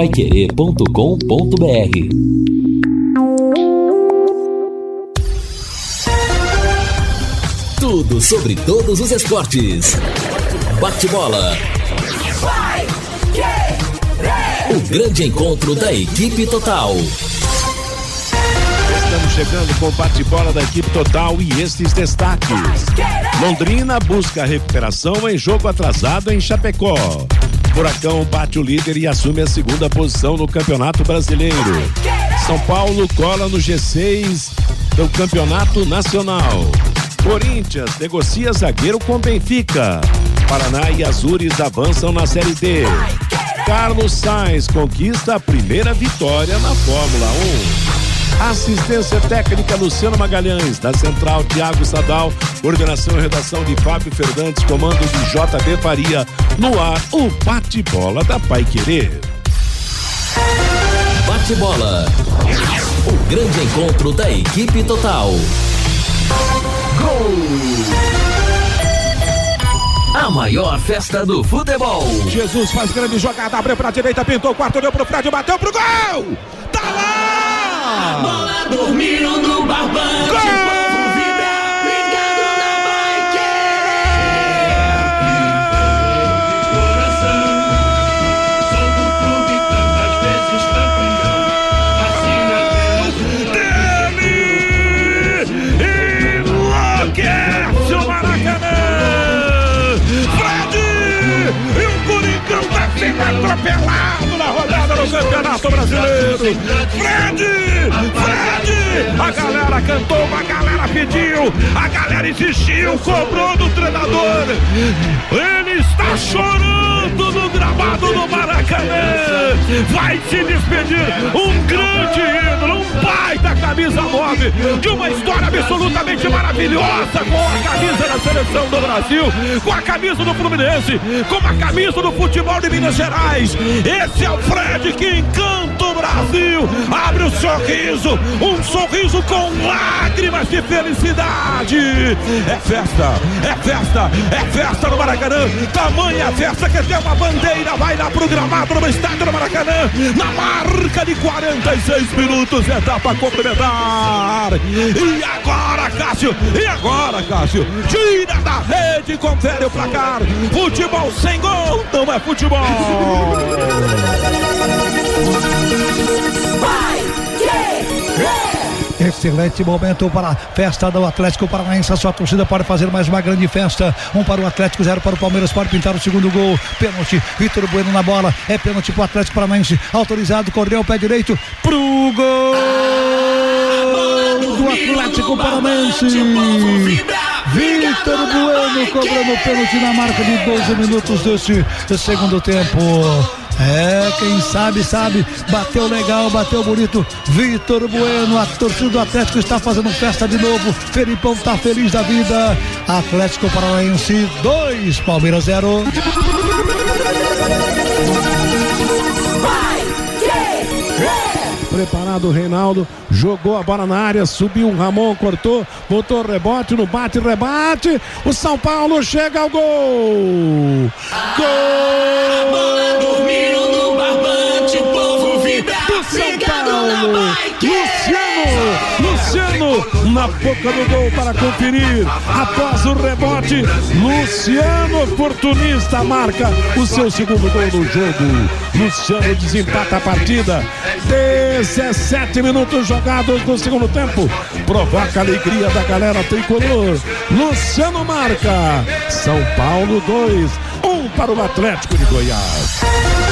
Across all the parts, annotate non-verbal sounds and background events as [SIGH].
paiquerê.com.br Tudo sobre todos os esportes. Bate-bola. O grande encontro da equipe total. Estamos chegando com o bate-bola da equipe total e estes destaques. Londrina busca recuperação em jogo atrasado em Chapecó. Furacão bate o líder e assume a segunda posição no Campeonato Brasileiro. São Paulo cola no G6 do Campeonato Nacional. Corinthians negocia zagueiro com Benfica. Paraná e Azures avançam na Série D. Carlos Sainz conquista a primeira vitória na Fórmula 1. Assistência técnica Luciano Magalhães, da Central Tiago Sadal, coordenação e redação de Fábio Fernandes, comando de JB Faria. No ar, o bate-bola da Pai Querer. Bate-bola. O grande encontro da equipe total. Gol! A maior festa do futebol. Jesus faz grande jogada, abriu pra direita, pintou o quarto, deu pro Fred, bateu pro gol! Tá lá! A bola dormindo no barbante. Gol! Atropelado Campeonato Brasileiro! Fred! Fred! A galera cantou, a galera pediu, a galera insistiu, cobrou do treinador! Ele está chorando no gramado do Maracanã! Vai se despedir um grande ídolo, um pai da camisa 9 de uma história absolutamente maravilhosa com a camisa da seleção do Brasil, com a camisa do Fluminense, com a camisa do futebol de Minas Gerais. Esse é o Fred que encanta o Brasil. Abre o sorriso, um sorriso com lágrimas de felicidade. É festa, é festa, é festa no Maracanã. Tamanha festa que tem uma bandeira, vai lá pro gramado no estádio do Maracanã, na marca de 46 minutos, etapa complementar. E agora, Cássio, e agora, Cássio, tira da rede, confere o placar. Futebol sem gol não é futebol. Excelente momento para a festa do Atlético Paranaense. A sua torcida pode fazer mais uma grande festa. Um para o Atlético, zero para o Palmeiras. Pode pintar o segundo gol. Pênalti. Vitor Bueno na bola. É pênalti para o Atlético Paranaense. Autorizado. Correu o pé direito. Pro gol do Atlético Paranaense. Vitor Bueno cobrando pênalti na marca de 12 minutos desse segundo tempo. É, quem sabe, sabe. Bateu legal, bateu bonito. Vitor Bueno, a torcida do Atlético está fazendo festa de novo. Felipão tá feliz da vida. Atlético Paranaense 2, Palmeiras 0. Preparado o Reinaldo, jogou a bola na área, subiu o Ramon, cortou, voltou rebote no bate, rebate. O São Paulo chega ao gol! A bola dormindo do São Paulo. Luciano, Luciano na boca do gol para conferir. Após o rebote, Luciano oportunista marca o seu segundo gol no jogo. Luciano desempata a partida. 17 minutos jogados no segundo tempo. Provoca a alegria da galera tricolor. Luciano marca. São Paulo 2, 1 um para o Atlético de Goiás.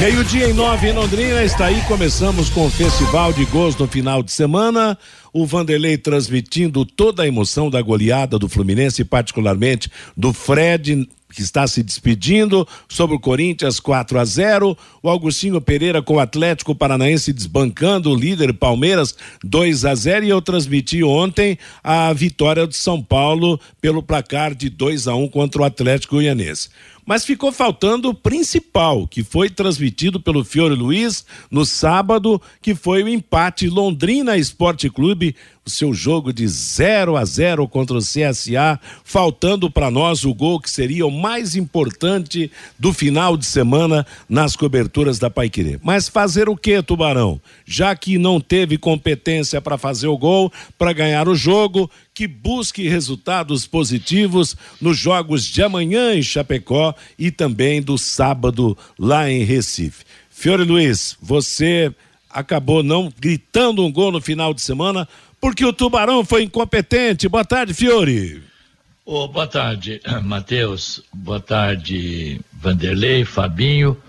Meio-dia em nove em Londrina, está aí. Começamos com o Festival de Gols no final de semana. O Vanderlei transmitindo toda a emoção da goleada do Fluminense, particularmente do Fred, que está se despedindo sobre o Corinthians 4 a 0. O Augustinho Pereira com o Atlético Paranaense desbancando o líder Palmeiras 2 a 0 e eu transmiti ontem a vitória de São Paulo pelo placar de 2 a 1 contra o Atlético Goianense. Mas ficou faltando o principal, que foi transmitido pelo Fiore Luiz no sábado, que foi o empate Londrina Esporte Clube, o seu jogo de 0 a 0 contra o CSA, faltando para nós o gol que seria o mais importante do final de semana nas coberturas da Paiquerê. Mas fazer o que, Tubarão? Já que não teve competência para fazer o gol, para ganhar o jogo, que busque resultados positivos nos jogos de amanhã em Chapecó e também do sábado lá em Recife. Fiore Luiz, você acabou não gritando um gol no final de semana porque o Tubarão foi incompetente. Boa tarde, Fiore. Oh, boa tarde, [CLEARS THROAT] Matheus. Boa tarde, Vanderlei, Fabinho.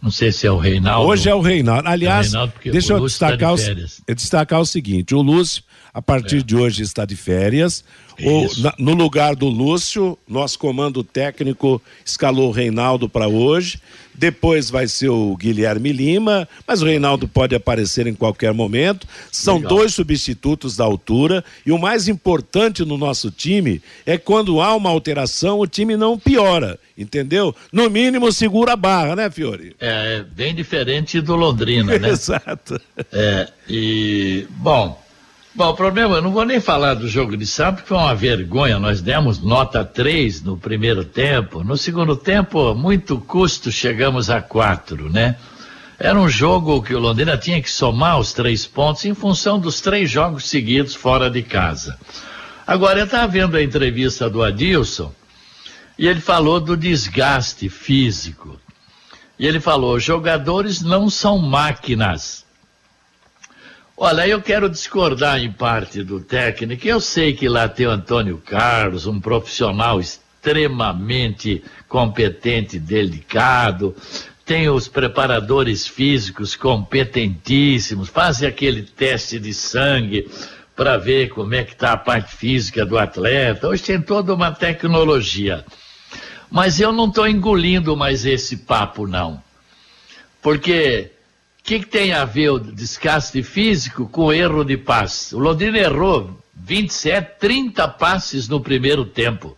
Não sei se é o Reinaldo. Hoje é o Reinaldo. Aliás, é o Reinaldo deixa eu destacar, tá o, destacar o seguinte: o Lúcio, a partir é. de hoje, está de férias. O, na, no lugar do Lúcio, nosso comando técnico escalou o Reinaldo para hoje. Depois vai ser o Guilherme Lima, mas o Reinaldo pode aparecer em qualquer momento. São Legal. dois substitutos da altura. E o mais importante no nosso time é quando há uma alteração, o time não piora, entendeu? No mínimo segura a barra, né, Fiore? É, é bem diferente do Londrina, né? [LAUGHS] Exato. É, e, bom. Bom, o problema, eu não vou nem falar do jogo de sábado, porque foi uma vergonha. Nós demos nota 3 no primeiro tempo. No segundo tempo, muito custo, chegamos a 4, né? Era um jogo que o Londrina tinha que somar os três pontos em função dos três jogos seguidos fora de casa. Agora, eu estava vendo a entrevista do Adilson e ele falou do desgaste físico. E ele falou: jogadores não são máquinas. Olha, eu quero discordar em parte do técnico. Eu sei que lá tem o Antônio Carlos, um profissional extremamente competente, delicado. Tem os preparadores físicos competentíssimos, fazem aquele teste de sangue para ver como é que está a parte física do atleta. Hoje tem toda uma tecnologia. Mas eu não estou engolindo mais esse papo, não. Porque que, que, tem a ver o desgaste físico com erro de passe? O Londrina errou 27, 30 passes no primeiro tempo.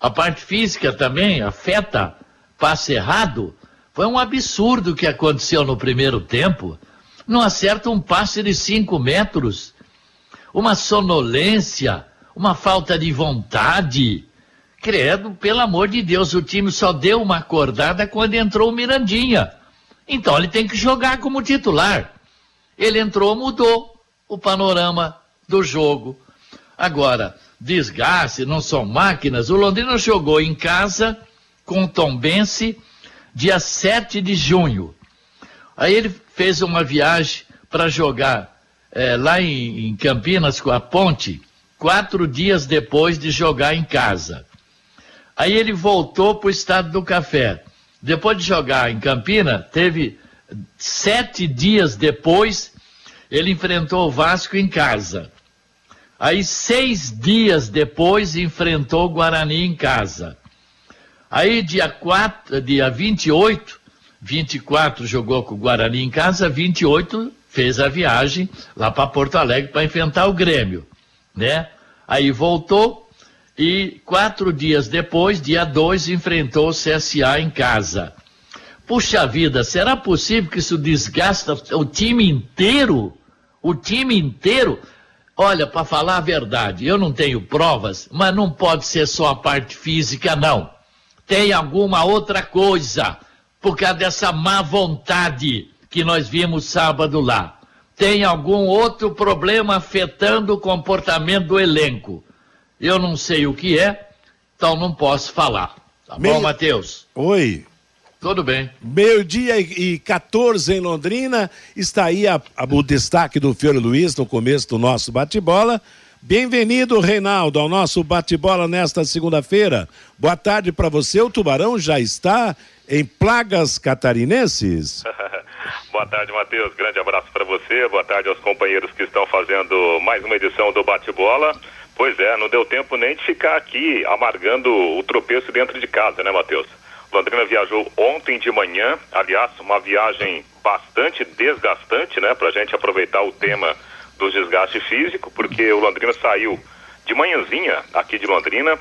A parte física também afeta passe errado. Foi um absurdo o que aconteceu no primeiro tempo. Não acerta um passe de 5 metros. Uma sonolência, uma falta de vontade. Credo, pelo amor de Deus, o time só deu uma acordada quando entrou o Mirandinha. Então ele tem que jogar como titular. Ele entrou, mudou o panorama do jogo. Agora, desgaste, não são máquinas. O Londrina jogou em casa com o Tombense dia 7 de junho. Aí ele fez uma viagem para jogar é, lá em, em Campinas com a Ponte, quatro dias depois de jogar em casa. Aí ele voltou para o estado do café. Depois de jogar em Campina, teve sete dias depois, ele enfrentou o Vasco em casa. Aí, seis dias depois, enfrentou o Guarani em casa. Aí, dia, 4, dia 28, 24 jogou com o Guarani em casa, 28 fez a viagem lá para Porto Alegre para enfrentar o Grêmio, né? Aí voltou, e quatro dias depois, dia 2, enfrentou o CSA em casa. Puxa vida, será possível que isso desgasta o time inteiro? O time inteiro? Olha, para falar a verdade, eu não tenho provas, mas não pode ser só a parte física, não. Tem alguma outra coisa, por causa dessa má vontade que nós vimos sábado lá. Tem algum outro problema afetando o comportamento do elenco. Eu não sei o que é, então não posso falar. Tá Meio... bom, Matheus? Oi. Tudo bem. Meio-dia e 14 em Londrina. Está aí a, a, o destaque do Fiore Luiz no começo do nosso bate-bola. Bem-vindo, Reinaldo, ao nosso bate-bola nesta segunda-feira. Boa tarde para você. O Tubarão já está em plagas catarinenses? [LAUGHS] Boa tarde, Matheus. Grande abraço para você. Boa tarde aos companheiros que estão fazendo mais uma edição do bate-bola. Pois é, não deu tempo nem de ficar aqui amargando o tropeço dentro de casa, né, Matheus? Londrina viajou ontem de manhã, aliás, uma viagem bastante desgastante, né, pra gente aproveitar o tema do desgaste físico, porque o Londrina saiu de manhãzinha aqui de Londrina,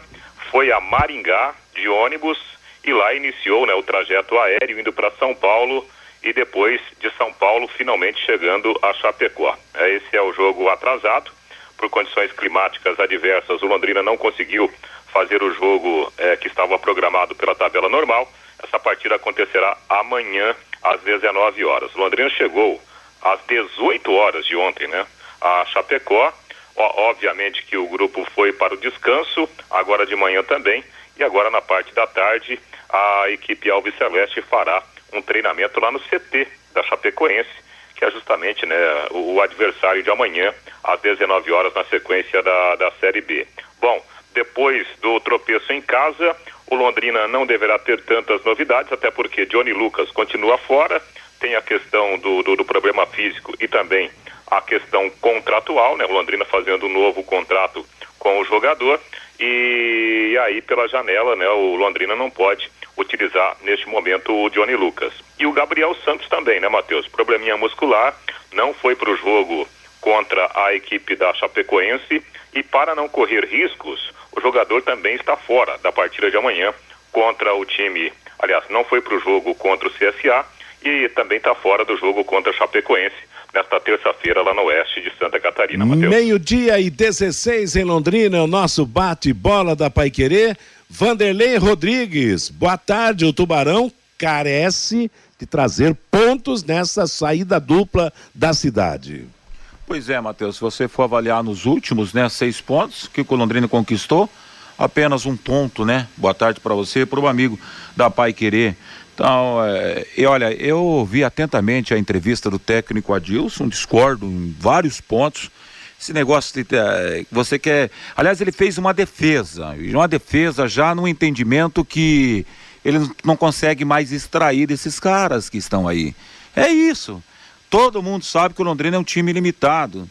foi a Maringá de ônibus e lá iniciou né, o trajeto aéreo indo para São Paulo e depois de São Paulo finalmente chegando a Chapecó. É, esse é o jogo atrasado por condições climáticas adversas. O Londrina não conseguiu fazer o jogo é, que estava programado pela tabela normal. Essa partida acontecerá amanhã às 19 horas. O Londrina chegou às 18 horas de ontem, né? A Chapecó. Ó, obviamente que o grupo foi para o descanso, agora de manhã também, e agora na parte da tarde a equipe Alves Celeste fará um treinamento lá no CT da Chapecoense, que é justamente né, o, o adversário de amanhã, às 19 horas, na sequência da, da Série B. Bom, depois do tropeço em casa, o Londrina não deverá ter tantas novidades, até porque Johnny Lucas continua fora, tem a questão do, do, do problema físico e também a questão contratual, né? O Londrina fazendo um novo contrato com o jogador e aí pela janela, né? O Londrina não pode utilizar neste momento o Johnny Lucas. E o Gabriel Santos também, né, Matheus? Probleminha muscular, não foi para o jogo contra a equipe da Chapecoense e para não correr riscos, o jogador também está fora da partida de amanhã contra o time. Aliás, não foi para o jogo contra o CSA e também está fora do jogo contra a Chapecoense nesta terça-feira lá no oeste de Santa Catarina. Meio-dia e 16 em Londrina, o nosso bate-bola da Paiquerê. Vanderlei Rodrigues, boa tarde. O Tubarão carece de trazer pontos nessa saída dupla da cidade. Pois é, Matheus, se você for avaliar nos últimos, né, seis pontos que o Londrina conquistou, apenas um ponto, né? Boa tarde para você e para o amigo da Pai Querer. Então, é, e olha, eu ouvi atentamente a entrevista do técnico Adilson, discordo em vários pontos. Esse negócio de, é, você quer. Aliás, ele fez uma defesa, uma defesa já no entendimento que ele não consegue mais extrair desses caras que estão aí. É isso. Todo mundo sabe que o Londrina é um time limitado.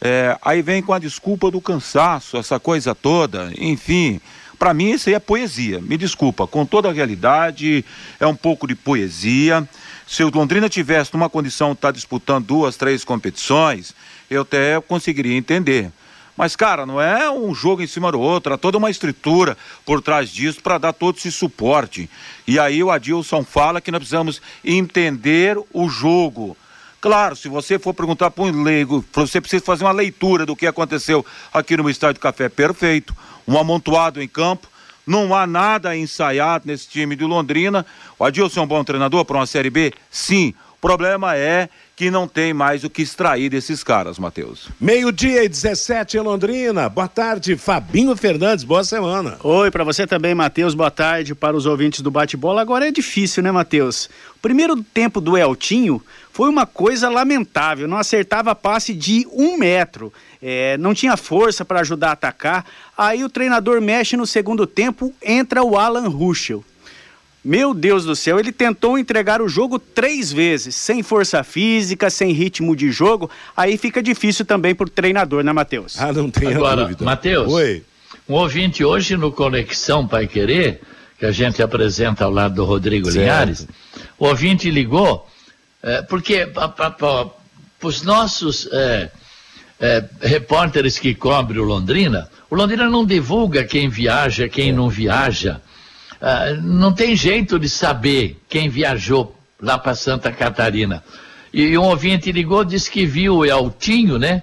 É, aí vem com a desculpa do cansaço, essa coisa toda, enfim. Para mim, isso aí é poesia. Me desculpa, com toda a realidade, é um pouco de poesia. Se o Londrina tivesse numa condição de estar tá disputando duas, três competições, eu até conseguiria entender. Mas, cara, não é um jogo em cima do outro, há toda uma estrutura por trás disso para dar todo esse suporte. E aí o Adilson fala que nós precisamos entender o jogo. Claro, se você for perguntar para um leigo, você precisa fazer uma leitura do que aconteceu aqui no Estádio Café, perfeito um amontoado em campo. Não há nada ensaiado nesse time de Londrina. O Adilson é um bom treinador para uma Série B? Sim. O problema é que não tem mais o que extrair desses caras, Matheus. Meio-dia e 17 em Londrina. Boa tarde, Fabinho Fernandes. Boa semana. Oi, para você também, Matheus. Boa tarde para os ouvintes do bate-bola. Agora é difícil, né, Matheus? O primeiro tempo do Eltinho foi uma coisa lamentável. Não acertava passe de um metro. É, não tinha força para ajudar a atacar. Aí o treinador mexe no segundo tempo, entra o Alan Ruschel. Meu Deus do céu, ele tentou entregar o jogo três vezes, sem força física, sem ritmo de jogo. Aí fica difícil também para o treinador, né, Matheus? Ah, não tem Agora, dúvida. Matheus, Oi. um ouvinte hoje no Conexão Pai Querer, que a gente apresenta ao lado do Rodrigo certo. Linhares, o ouvinte ligou, é, porque para os nossos é, é, repórteres que cobrem o Londrina, o Londrina não divulga quem viaja, quem não viaja. Ah, não tem jeito de saber quem viajou lá para Santa Catarina. E um ouvinte ligou, disse que viu o Eltinho, né?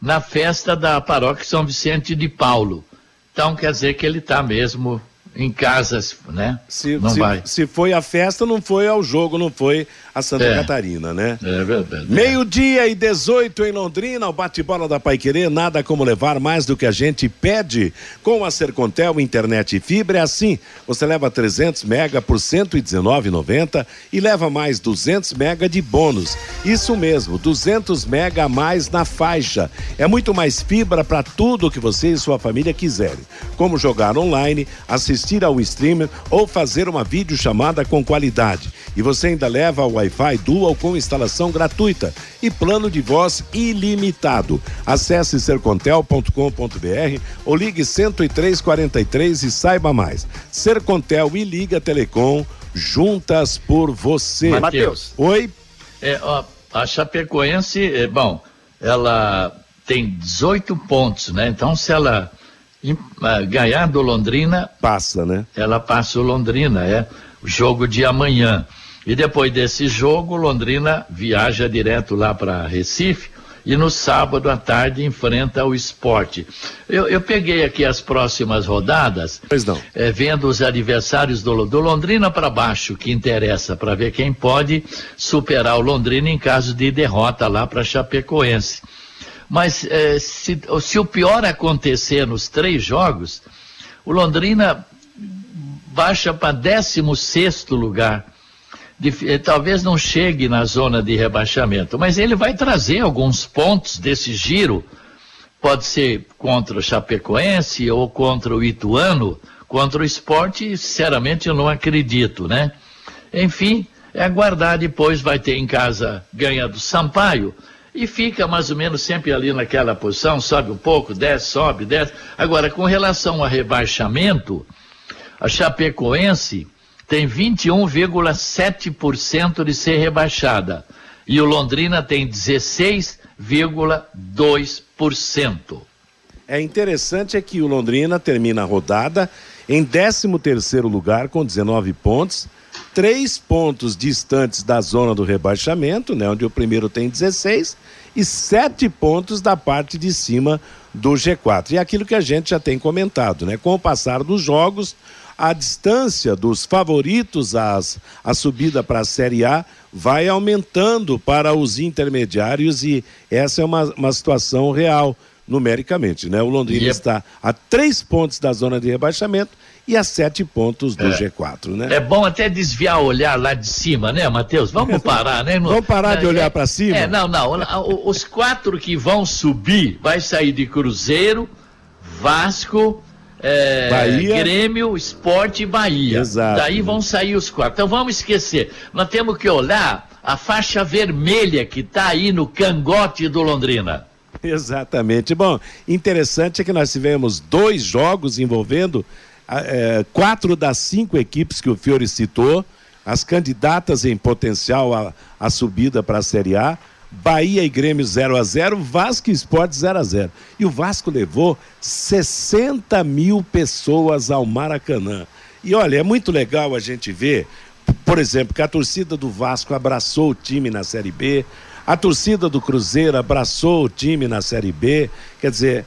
Na festa da paróquia São Vicente de Paulo. Então quer dizer que ele está mesmo em casas, né? Se, não se, vai. se foi a festa, não foi ao jogo, não foi a Santa é. Catarina, né? É verdade. Meio-dia e 18 em Londrina, o bate-bola da Paiquerê, nada como levar mais do que a gente pede. Com a Sercontel, internet e fibra, é assim. Você leva 300 mega por 119,90 e leva mais 200 mega de bônus. Isso mesmo, 200 mega a mais na faixa. É muito mais fibra para tudo que você e sua família quiserem. Como jogar online, assistir ao streamer ou fazer uma videochamada com qualidade. E você ainda leva o Wi-Fi Dual com instalação gratuita e plano de voz ilimitado. Acesse sercontel.com.br ou ligue 10343 e saiba mais. Sercontel e Liga Telecom juntas por você. Matheus. Oi. É, ó, a Chapecoense, é, bom, ela tem 18 pontos, né? Então se ela uh, ganhar do Londrina. Passa, né? Ela passa o Londrina, é o jogo de amanhã. E depois desse jogo, Londrina viaja direto lá para Recife e no sábado à tarde enfrenta o esporte. Eu, eu peguei aqui as próximas rodadas, pois não. É, vendo os adversários do, do Londrina para baixo, que interessa, para ver quem pode superar o Londrina em caso de derrota lá para Chapecoense. Mas é, se, se o pior acontecer nos três jogos, o Londrina baixa para 16 lugar de, eh, talvez não chegue na zona de rebaixamento, mas ele vai trazer alguns pontos desse giro. Pode ser contra o Chapecoense ou contra o Ituano, contra o esporte, sinceramente eu não acredito, né? Enfim, é aguardar depois, vai ter em casa ganha do Sampaio e fica mais ou menos sempre ali naquela posição, sobe um pouco, desce, sobe, desce. Agora, com relação a rebaixamento, a Chapecoense tem 21,7% de ser rebaixada e o Londrina tem 16,2%. É interessante é que o Londrina termina a rodada em 13º lugar com 19 pontos, três pontos distantes da zona do rebaixamento, né, onde o primeiro tem 16 e sete pontos da parte de cima do G4. E é aquilo que a gente já tem comentado, né? Com o passar dos jogos, a distância dos favoritos às, à subida para a Série A vai aumentando para os intermediários e essa é uma, uma situação real numericamente, né? O Londrina está a três pontos da zona de rebaixamento e a sete pontos do é. G4, né? É bom até desviar o olhar lá de cima, né, Matheus? Vamos [LAUGHS] parar, né? Vamos parar de olhar é, para cima? É, não, não. Os quatro que vão subir vai sair de Cruzeiro, Vasco, é, Bahia. Grêmio, Esporte e Bahia. Exato. Daí vão sair os quatro. Então vamos esquecer. Nós temos que olhar a faixa vermelha que está aí no cangote do Londrina. Exatamente. Bom, interessante é que nós tivemos dois jogos envolvendo é, quatro das cinco equipes que o Fiore citou, as candidatas em potencial à, à subida para a Série A. Bahia e Grêmio 0 a 0 Vasco e Esporte 0 a 0 E o Vasco levou 60 mil pessoas ao Maracanã. E olha, é muito legal a gente ver, por exemplo, que a torcida do Vasco abraçou o time na Série B, a torcida do Cruzeiro abraçou o time na Série B. Quer dizer,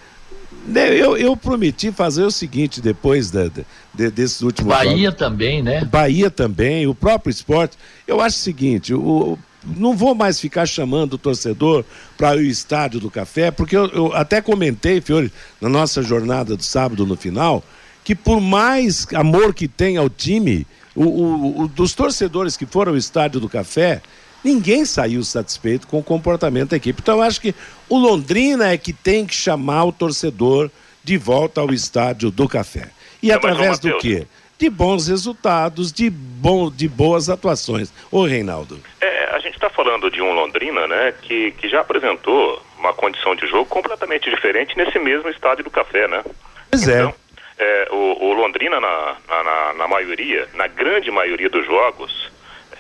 né, eu, eu prometi fazer o seguinte depois de, de, desses últimos Bahia jogos. também, né? Bahia também, o próprio esporte. Eu acho o seguinte, o, não vou mais ficar chamando o torcedor para o estádio do café, porque eu, eu, até comentei, Fiore, na nossa jornada do sábado no final, que por mais amor que tem ao time, o, o, o, dos torcedores que foram ao estádio do café, ninguém saiu satisfeito com o comportamento da equipe. Então eu acho que o Londrina é que tem que chamar o torcedor de volta ao estádio do café. E através do quê? De bons resultados, de, bom, de boas atuações. Ô, Reinaldo. É, gente está falando de um Londrina, né, que, que já apresentou uma condição de jogo completamente diferente nesse mesmo estádio do Café, né? Pois é. Então, é o, o, Londrina, na, na, na, maioria, na grande maioria dos jogos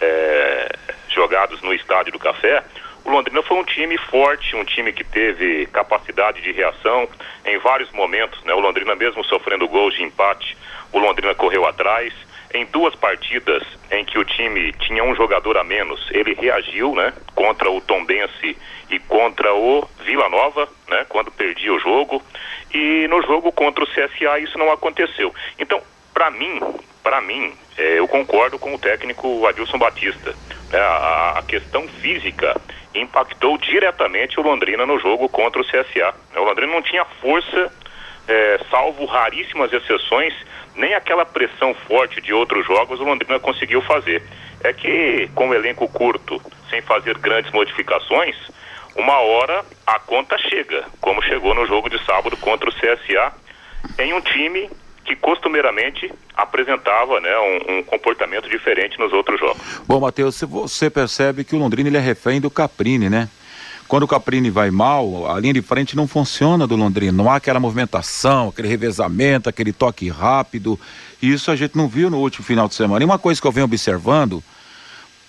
é, jogados no estádio do Café, o Londrina foi um time forte, um time que teve capacidade de reação em vários momentos, né? O Londrina mesmo sofrendo gols de empate, o Londrina correu atrás em duas partidas em que o time tinha um jogador a menos, ele reagiu, né, contra o Tombense e contra o Vila Nova, né, quando perdia o jogo, e no jogo contra o CSA isso não aconteceu. Então, para mim, para mim, é, eu concordo com o técnico Adilson Batista. Né, a, a, questão física impactou diretamente o Londrina no jogo contra o CSA. O Londrina não tinha força, é, salvo raríssimas exceções nem aquela pressão forte de outros jogos o Londrina conseguiu fazer. É que, com o elenco curto, sem fazer grandes modificações, uma hora a conta chega, como chegou no jogo de sábado contra o CSA, em um time que costumeiramente apresentava né, um, um, comportamento diferente nos outros jogos. Bom, Matheus, você percebe que o Londrina ele é refém do Caprini, né? Quando o Caprini vai mal, a linha de frente não funciona do Londrina. Não há aquela movimentação, aquele revezamento, aquele toque rápido. Isso a gente não viu no último final de semana. E uma coisa que eu venho observando,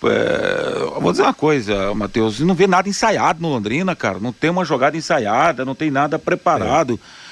é, vou dizer uma coisa, Matheus, não vê nada ensaiado no Londrina, cara. Não tem uma jogada ensaiada, não tem nada preparado. É.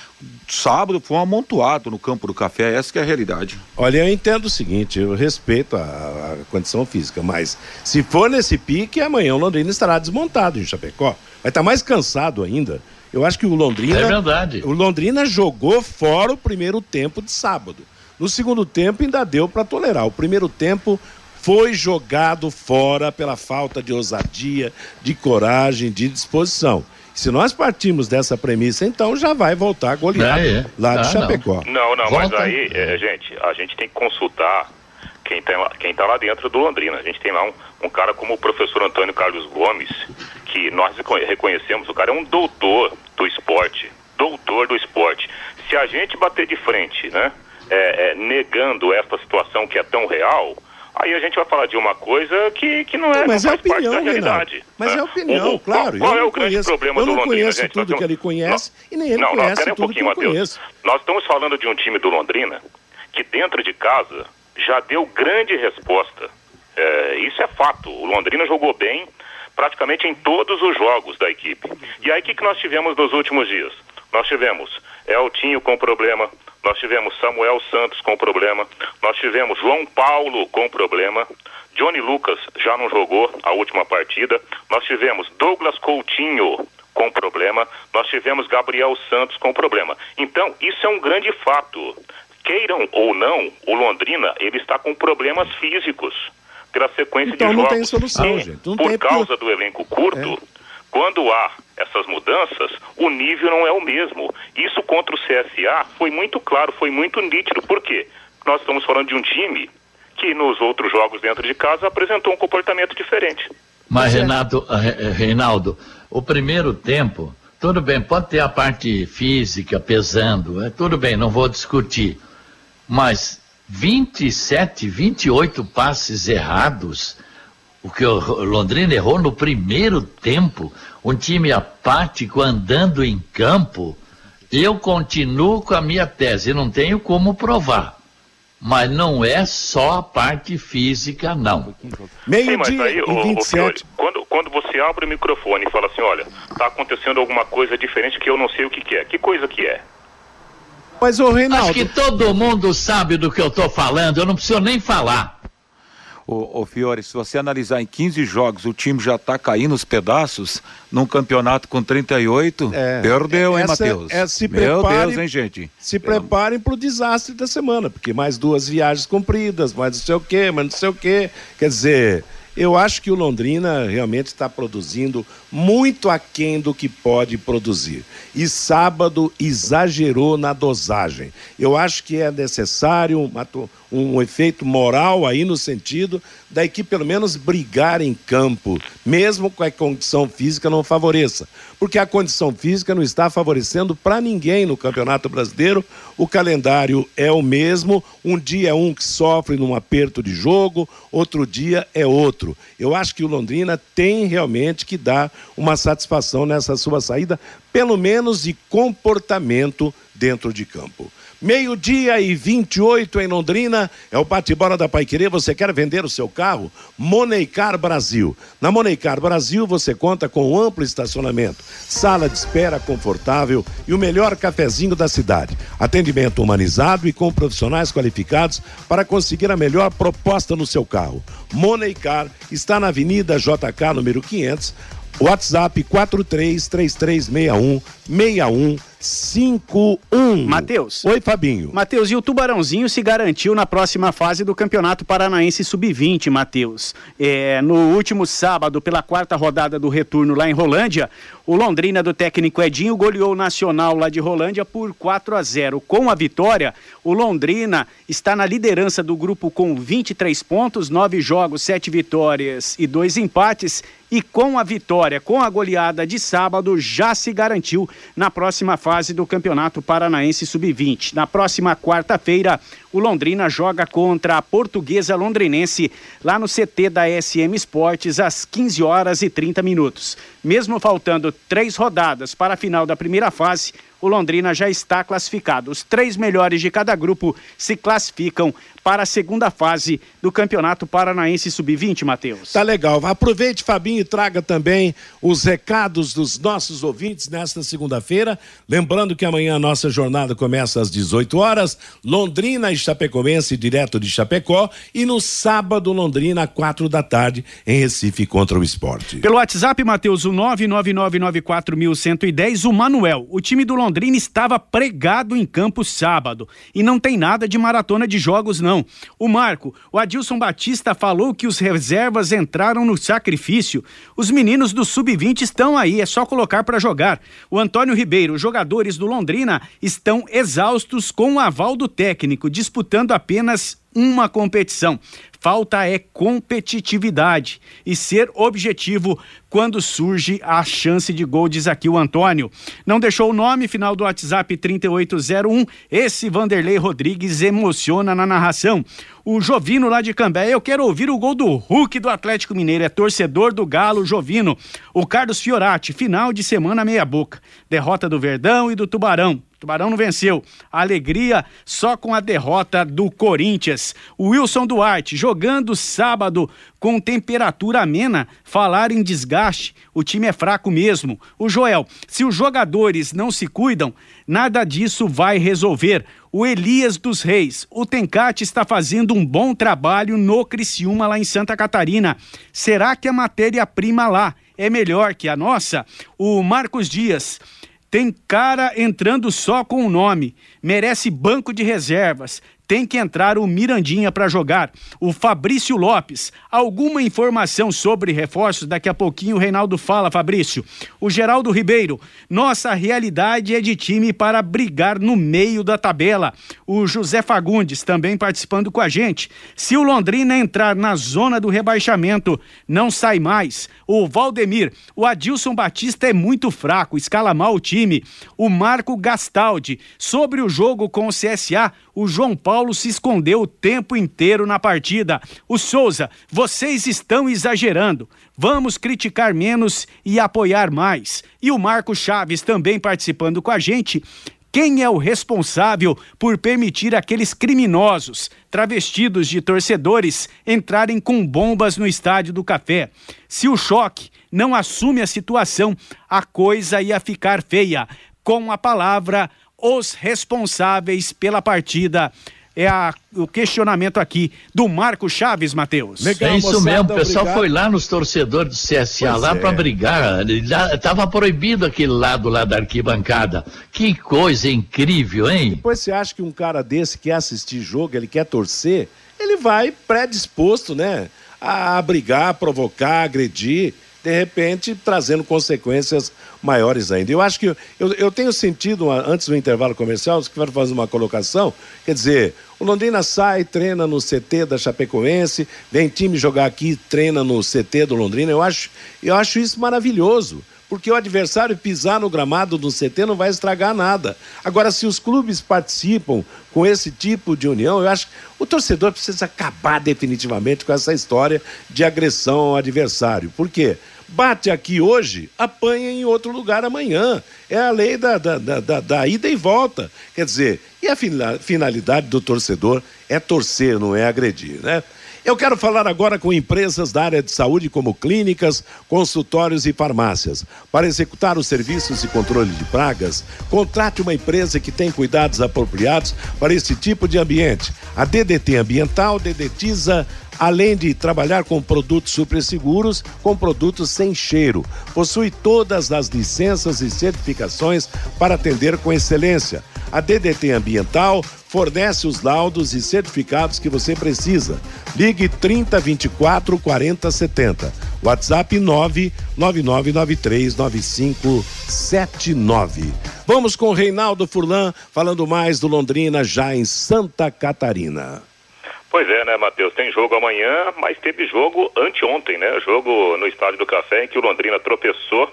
sábado foi um amontoado no campo do café, essa que é a realidade. Olha, eu entendo o seguinte, eu respeito a, a condição física, mas se for nesse pique, amanhã o Londrina estará desmontado em Chapecó. Vai estar mais cansado ainda. Eu acho que o Londrina. É verdade. O Londrina jogou fora o primeiro tempo de sábado. No segundo tempo ainda deu para tolerar. O primeiro tempo foi jogado fora pela falta de ousadia, de coragem, de disposição. Se nós partimos dessa premissa, então já vai voltar a golear É, é. lá de Ah, Chapecó. Não, não, mas Volta. aí, é, gente, a gente tem que consultar quem tá, lá, quem tá lá dentro do Londrina. A gente tem lá um, um cara como o professor Antônio Carlos Gomes, que nós reco- reconhecemos, o cara é um doutor do esporte. Doutor do esporte. Se a gente bater de frente, né, é, é, negando esta situação que é tão real, aí a gente vai falar de uma coisa que, que não é, Mas não é faz parte opinião, da realidade. Mas né? é opinião, O- claro. Qual, qual eu é não o grande conheço, problema eu do não Londrina, conheço gente? tudo que ele conhece e nem ele não, não, conhece aí um tudo que pouquinho, eu Matheus. conheço. Nós estamos falando de um time do Londrina que dentro de casa já deu grande resposta. É, isso é fato. O Londrina jogou bem praticamente em todos os jogos da equipe. E aí o que, que nós tivemos nos últimos dias? Nós tivemos Eltinho com problema, nós tivemos Samuel Santos com problema, nós tivemos João Paulo com problema, Johnny Lucas já não jogou a última partida, nós tivemos Douglas Coutinho com problema, nós tivemos Gabriel Santos com problema. Então, isso é um grande fato. Queiram ou não, o Londrina, ele está com problemas físicos pela sequência Então de não jogos. tem solução, E, gente. Não por tem causa do elenco curto, quando há essas mudanças, o nível não é o mesmo. Isso contra o CSA foi muito claro, foi muito nítido. Por quê? Nós estamos falando de um time que nos outros jogos dentro de casa apresentou um comportamento diferente. Mas, Renato, eh, eh, Reinaldo, o primeiro tempo, tudo bem, pode ter a parte física pesando, é tudo bem, não vou discutir. Mas 27, 28 passes errados, o que o Londrina errou no primeiro tempo, um time apático andando em campo, eu continuo com a minha tese, não tenho como provar. Mas não é só a parte física, não. Sim, mas aí, e ô, 27. Fiore, quando, quando você abre o microfone e fala assim, olha, está acontecendo alguma coisa diferente que eu não sei o que, que é. Que coisa que é? Mas, ô Reinaldo, Acho que todo mundo sabe do que eu estou falando, eu não preciso nem falar. Ô, ô Fiore, se você analisar em 15 jogos, o time já tá caindo os pedaços num campeonato com 38, É. perdeu, hein, Matheus? é, se Meu prepare- Deus, hein, gente? se preparem para o desastre da semana, porque mais duas viagens cumpridas, mais não sei o quê, mais não sei o quê. Quer dizer, eu acho que o Londrina realmente está produzindo muito aquém do que pode produzir. E sábado exagerou na dosagem. Eu acho que é necessário um efeito moral aí no sentido da equipe pelo menos brigar em campo, mesmo que a condição física não favoreça. Porque a condição física não está favorecendo para ninguém no Campeonato Brasileiro. O calendário é o mesmo. Um dia é um que sofre num aperto de jogo, outro dia é outro. Eu acho que o Londrina tem realmente que dar uma satisfação nessa sua saída, pelo menos de comportamento dentro de campo. Meio-dia e 28 em Londrina, é o bate-bola da Paiquerê. Você quer vender o seu carro? Moneycar Brasil. Na Moneycar Brasil você conta com amplo estacionamento, sala de espera confortável e o melhor cafezinho da cidade. Atendimento humanizado e com profissionais qualificados para conseguir a melhor proposta no seu carro. Moneycar está na Avenida JK número 500. WhatsApp 433361 6151. Matheus. Oi, Fabinho. Matheus, e o Tubarãozinho se garantiu na próxima fase do Campeonato Paranaense Sub-20, Matheus. É, no último sábado, pela quarta rodada do retorno lá em Rolândia, o Londrina do técnico Edinho goleou o Nacional lá de Rolândia por 4 a 0. Com a vitória, o Londrina está na liderança do grupo com 23 pontos, 9 jogos, 7 vitórias e 2 empates. E com a vitória, com a goleada de sábado, já se garantiu na próxima fase do Campeonato Paranaense Sub-20. Na próxima quarta-feira, o Londrina joga contra a Portuguesa Londrinense lá no CT da SM Esportes às 15 horas e 30 minutos. Mesmo faltando três rodadas para a final da primeira fase, o Londrina já está classificado. Os três melhores de cada grupo se classificam para a segunda fase do Campeonato Paranaense Sub-20, Matheus. Tá legal. Aproveite, Fabinho, e traga também os recados dos nossos ouvintes nesta segunda-feira. Lembrando que amanhã a nossa jornada começa às 18 horas. Londrina e Chapecoense, direto de Chapecó. E no sábado, Londrina, quatro da tarde, em Recife, contra o esporte. Pelo WhatsApp, Matheus, o 99994110, o Manuel. O time do Londrina estava pregado em campo sábado. E não tem nada de maratona de jogos, não. O Marco, o Adilson Batista falou que os reservas entraram no sacrifício. Os meninos do Sub-20 estão aí, é só colocar para jogar. O Antônio Ribeiro, jogadores do Londrina estão exaustos com o aval do técnico, disputando apenas uma competição. Falta é competitividade e ser objetivo quando surge a chance de gol, diz aqui o Antônio. Não deixou o nome, final do WhatsApp 3801. Esse Vanderlei Rodrigues emociona na narração. O Jovino lá de Cambé, eu quero ouvir o gol do Hulk do Atlético Mineiro, é torcedor do Galo, Jovino. O Carlos Fiorati, final de semana meia boca. Derrota do Verdão e do Tubarão. Tubarão não venceu. Alegria só com a derrota do Corinthians. Wilson Duarte jogando sábado com temperatura amena. Falar em desgaste, o time é fraco mesmo. O Joel, se os jogadores não se cuidam, nada disso vai resolver. O Elias dos Reis, o Tencate está fazendo um bom trabalho no Criciúma lá em Santa Catarina. Será que a matéria-prima lá é melhor que a nossa? O Marcos Dias, tem cara entrando só com o nome, merece banco de reservas. Tem que entrar o Mirandinha para jogar. O Fabrício Lopes. Alguma informação sobre reforços? Daqui a pouquinho o Reinaldo fala, Fabrício. O Geraldo Ribeiro. Nossa realidade é de time para brigar no meio da tabela. O José Fagundes também participando com a gente. Se o Londrina entrar na zona do rebaixamento, não sai mais. O Valdemir. O Adilson Batista é muito fraco, escala mal o time. O Marco Gastaldi. Sobre o jogo com o CSA, o João Paulo se escondeu o tempo inteiro na partida. O Souza, vocês estão exagerando. Vamos criticar menos e apoiar mais. E o Marco Chaves também participando com a gente. Quem é o responsável por permitir aqueles criminosos, travestidos de torcedores, entrarem com bombas no estádio do Café? Se o choque não assume a situação, a coisa ia ficar feia. Com a palavra, os responsáveis pela partida. É a, o questionamento aqui do Marco Chaves, Matheus. é isso moçada, mesmo, o pessoal obrigado. foi lá nos torcedores do CSA Pois lá é. pra brigar. Tava proibido aquele lado lá da arquibancada. Que coisa incrível, hein? Depois você acha que um cara desse quer assistir jogo, ele quer torcer, ele vai predisposto, né? A brigar, a provocar, a agredir, de repente trazendo consequências maiores ainda. Eu acho que eu, eu tenho sentido, antes do intervalo comercial, que quero fazer uma colocação, quer dizer, o Londrina sai, treina no CT da Chapecoense, vem time jogar aqui, treina no CT do Londrina. Eu acho, eu acho isso maravilhoso porque o adversário pisar no gramado do CT não vai estragar nada. Agora, se os clubes participam com esse tipo de união, eu acho que o torcedor precisa acabar definitivamente com essa história de agressão ao adversário. Por quê? Bate aqui hoje, apanha em outro lugar amanhã. É a lei da, da, da, da- da ida e volta. Quer dizer, e a fina- finalidade do torcedor é torcer, não é agredir, né? Eu quero falar agora com empresas da área de saúde, como clínicas, consultórios e farmácias. Para executar os serviços de controle de pragas, contrate uma empresa que tem cuidados apropriados para esse tipo de ambiente. A DDT Ambiental dedetiza além de trabalhar com produtos super seguros, com produtos sem cheiro. Possui todas as licenças e certificações para atender com excelência. A DDT Ambiental fornece os laudos e certificados que você precisa. Ligue 30 24 40 70. WhatsApp 99993 9579. Vamos com Reinaldo Furlan falando mais do Londrina já em Santa Catarina. Pois é, né, Matheus? Tem jogo amanhã, mas teve jogo anteontem, né? Jogo no Estádio do Café em que o Londrina tropeçou,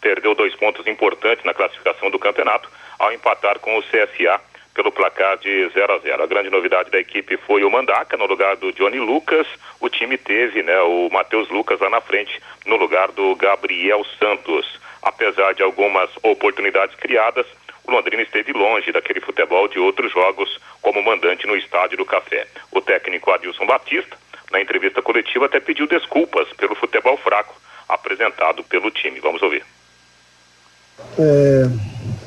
perdeu dois pontos importantes na classificação do campeonato ao empatar com o CSA pelo placar de 0 a 0. A grande novidade da equipe foi o Mandaca no lugar do Johnny Lucas. O time teve, né, o Matheus Lucas lá na frente no lugar do Gabriel Santos. Apesar de algumas oportunidades criadas, o Londrina esteve longe daquele futebol de outros jogos como mandante no Estádio do Café. O técnico Adilson Batista, na entrevista coletiva, até pediu desculpas pelo futebol fraco apresentado pelo time. Vamos ouvir. É,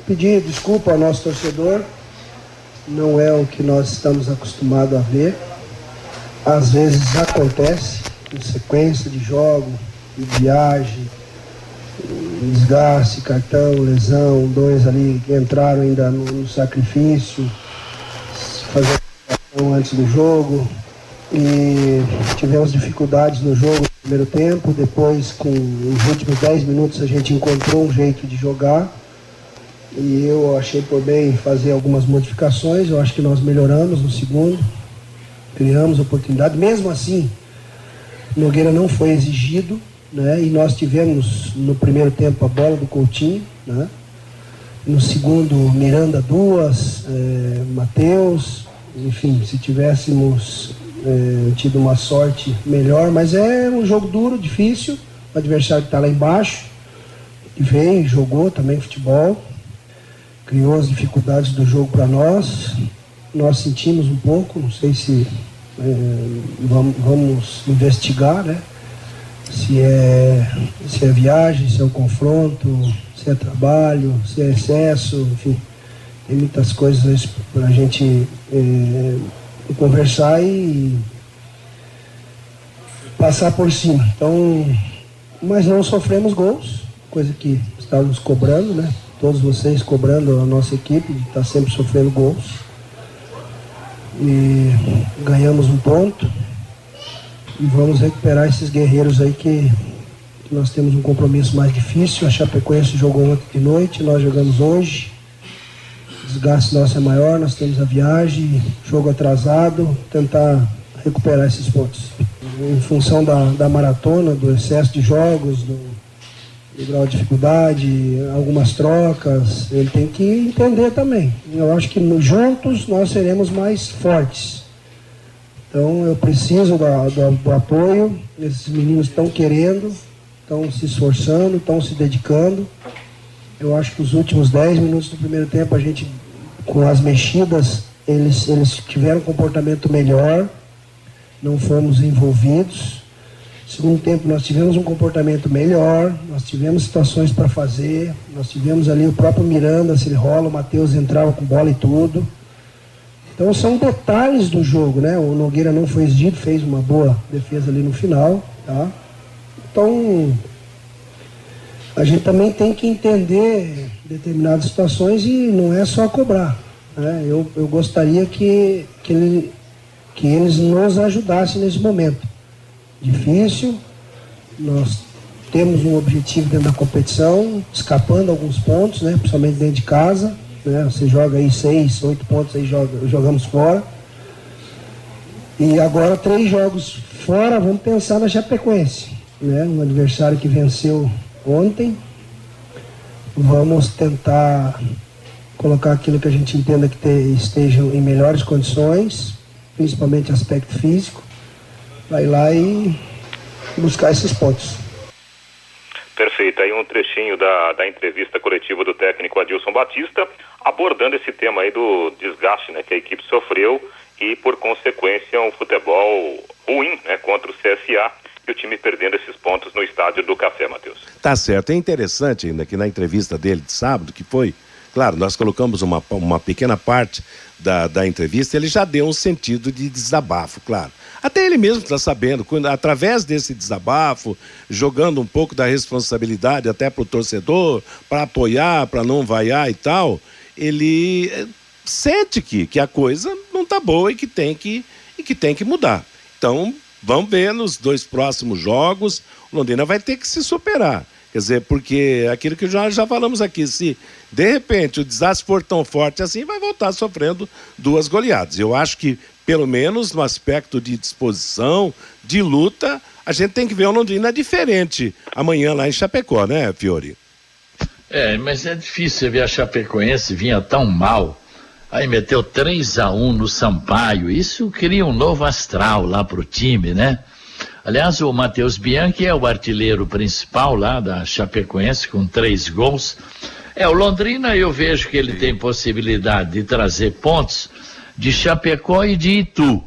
pedir desculpa ao nosso torcedor, não é o que nós estamos acostumados a ver. Às vezes acontece, em sequência de jogo, de viagem, desgaste, cartão, lesão, dois ali que entraram ainda no, no sacrifício, fazer antes do jogo. E tivemos dificuldades no jogo no primeiro tempo, depois com os últimos 10 minutos a gente encontrou um jeito de jogar. E eu achei por bem fazer algumas modificações, eu acho que nós melhoramos no segundo, criamos oportunidade. Mesmo assim, Nogueira não foi exigido, né? E nós tivemos no primeiro tempo a bola do Coutinho, né? No segundo, Miranda duas, é, Matheus, enfim, se tivéssemos é, tido uma sorte melhor, mas é um jogo duro, difícil, o adversário está lá embaixo, e veio, jogou também futebol, criou as dificuldades do jogo para nós, nós sentimos um pouco, não sei se é, vamos, vamos investigar, né? Se é, se é viagem, se é o confronto, se é trabalho, se é excesso, enfim, tem muitas coisas para a gente é, conversar e passar por cima. Então, mas não sofremos gols, coisa que estávamos cobrando, né? Todos vocês cobrando a nossa equipe de estar tá sempre sofrendo gols. E ganhamos um ponto e vamos recuperar esses guerreiros aí que, que nós temos um compromisso mais difícil. A Chapecoense jogou ontem de noite, nós jogamos hoje. O desgaste nosso é maior, nós temos a viagem, jogo atrasado, tentar recuperar esses pontos. Em função da, da maratona, do excesso de jogos, do, do grau de dificuldade, algumas trocas, ele tem que entender também. Eu acho que juntos nós seremos mais fortes. Então eu preciso do, do, do apoio, esses meninos estão querendo, estão se esforçando, estão se dedicando. Eu acho que os últimos 10 minutos do primeiro tempo a gente, com as mexidas, eles, eles tiveram um comportamento melhor, não fomos envolvidos. Segundo tempo nós tivemos um comportamento melhor, nós tivemos situações para fazer, nós tivemos ali o próprio Miranda, se ele rola, o Matheus entrava com bola e tudo. Então são detalhes do jogo, né? O Nogueira não foi exigido, fez uma boa defesa ali no final, tá? Então a gente também tem que entender determinadas situações e não é só cobrar. Né? Eu, eu gostaria que, que, ele, que eles nos ajudassem nesse momento. Difícil, nós temos um objetivo dentro da competição, escapando alguns pontos, né? principalmente dentro de casa né? Você joga aí seis, oito pontos aí joga, jogamos fora. E agora três jogos fora, vamos pensar na Chapecoense, né? Um adversário que venceu ontem. Vamos tentar colocar aquilo que a gente entenda que te, estejam em melhores condições, principalmente aspecto físico, vai lá e buscar esses pontos. Trechinho da, da entrevista coletiva do técnico Adilson Batista, abordando esse tema aí do desgaste né, que a equipe sofreu e, por consequência, um futebol ruim né, contra o CSA e o time perdendo esses pontos no estádio do Café, Matheus. Tá certo. É interessante ainda que na entrevista dele de sábado, que foi, claro, nós colocamos uma, uma pequena parte da, da entrevista, ele já deu um sentido de desabafo, claro. Até ele mesmo está sabendo, quando, através desse desabafo, jogando um pouco da responsabilidade até para o torcedor, para apoiar, para não vaiar e tal, ele eh, sente que, que a coisa não está boa e que, tem que, e que tem que mudar. Então, vamos ver nos dois próximos jogos, o Londrina vai ter que se superar. Quer dizer, porque aquilo que já, já falamos aqui, se de repente o desastre for tão forte assim, vai voltar sofrendo duas goleadas. Eu acho que pelo menos no aspecto de disposição, de luta, a gente tem que ver o Londrina diferente amanhã lá em Chapecó, né, Fiore? É, mas é difícil ver a Chapecoense vinha tão mal. Aí meteu 3 a 1 no Sampaio. Isso cria um novo astral lá pro time, né? Aliás, o Matheus Bianchi é o artilheiro principal lá da Chapecoense, com três gols. É, o Londrina eu vejo que ele tem possibilidade de trazer pontos de Chapecó e de Itu.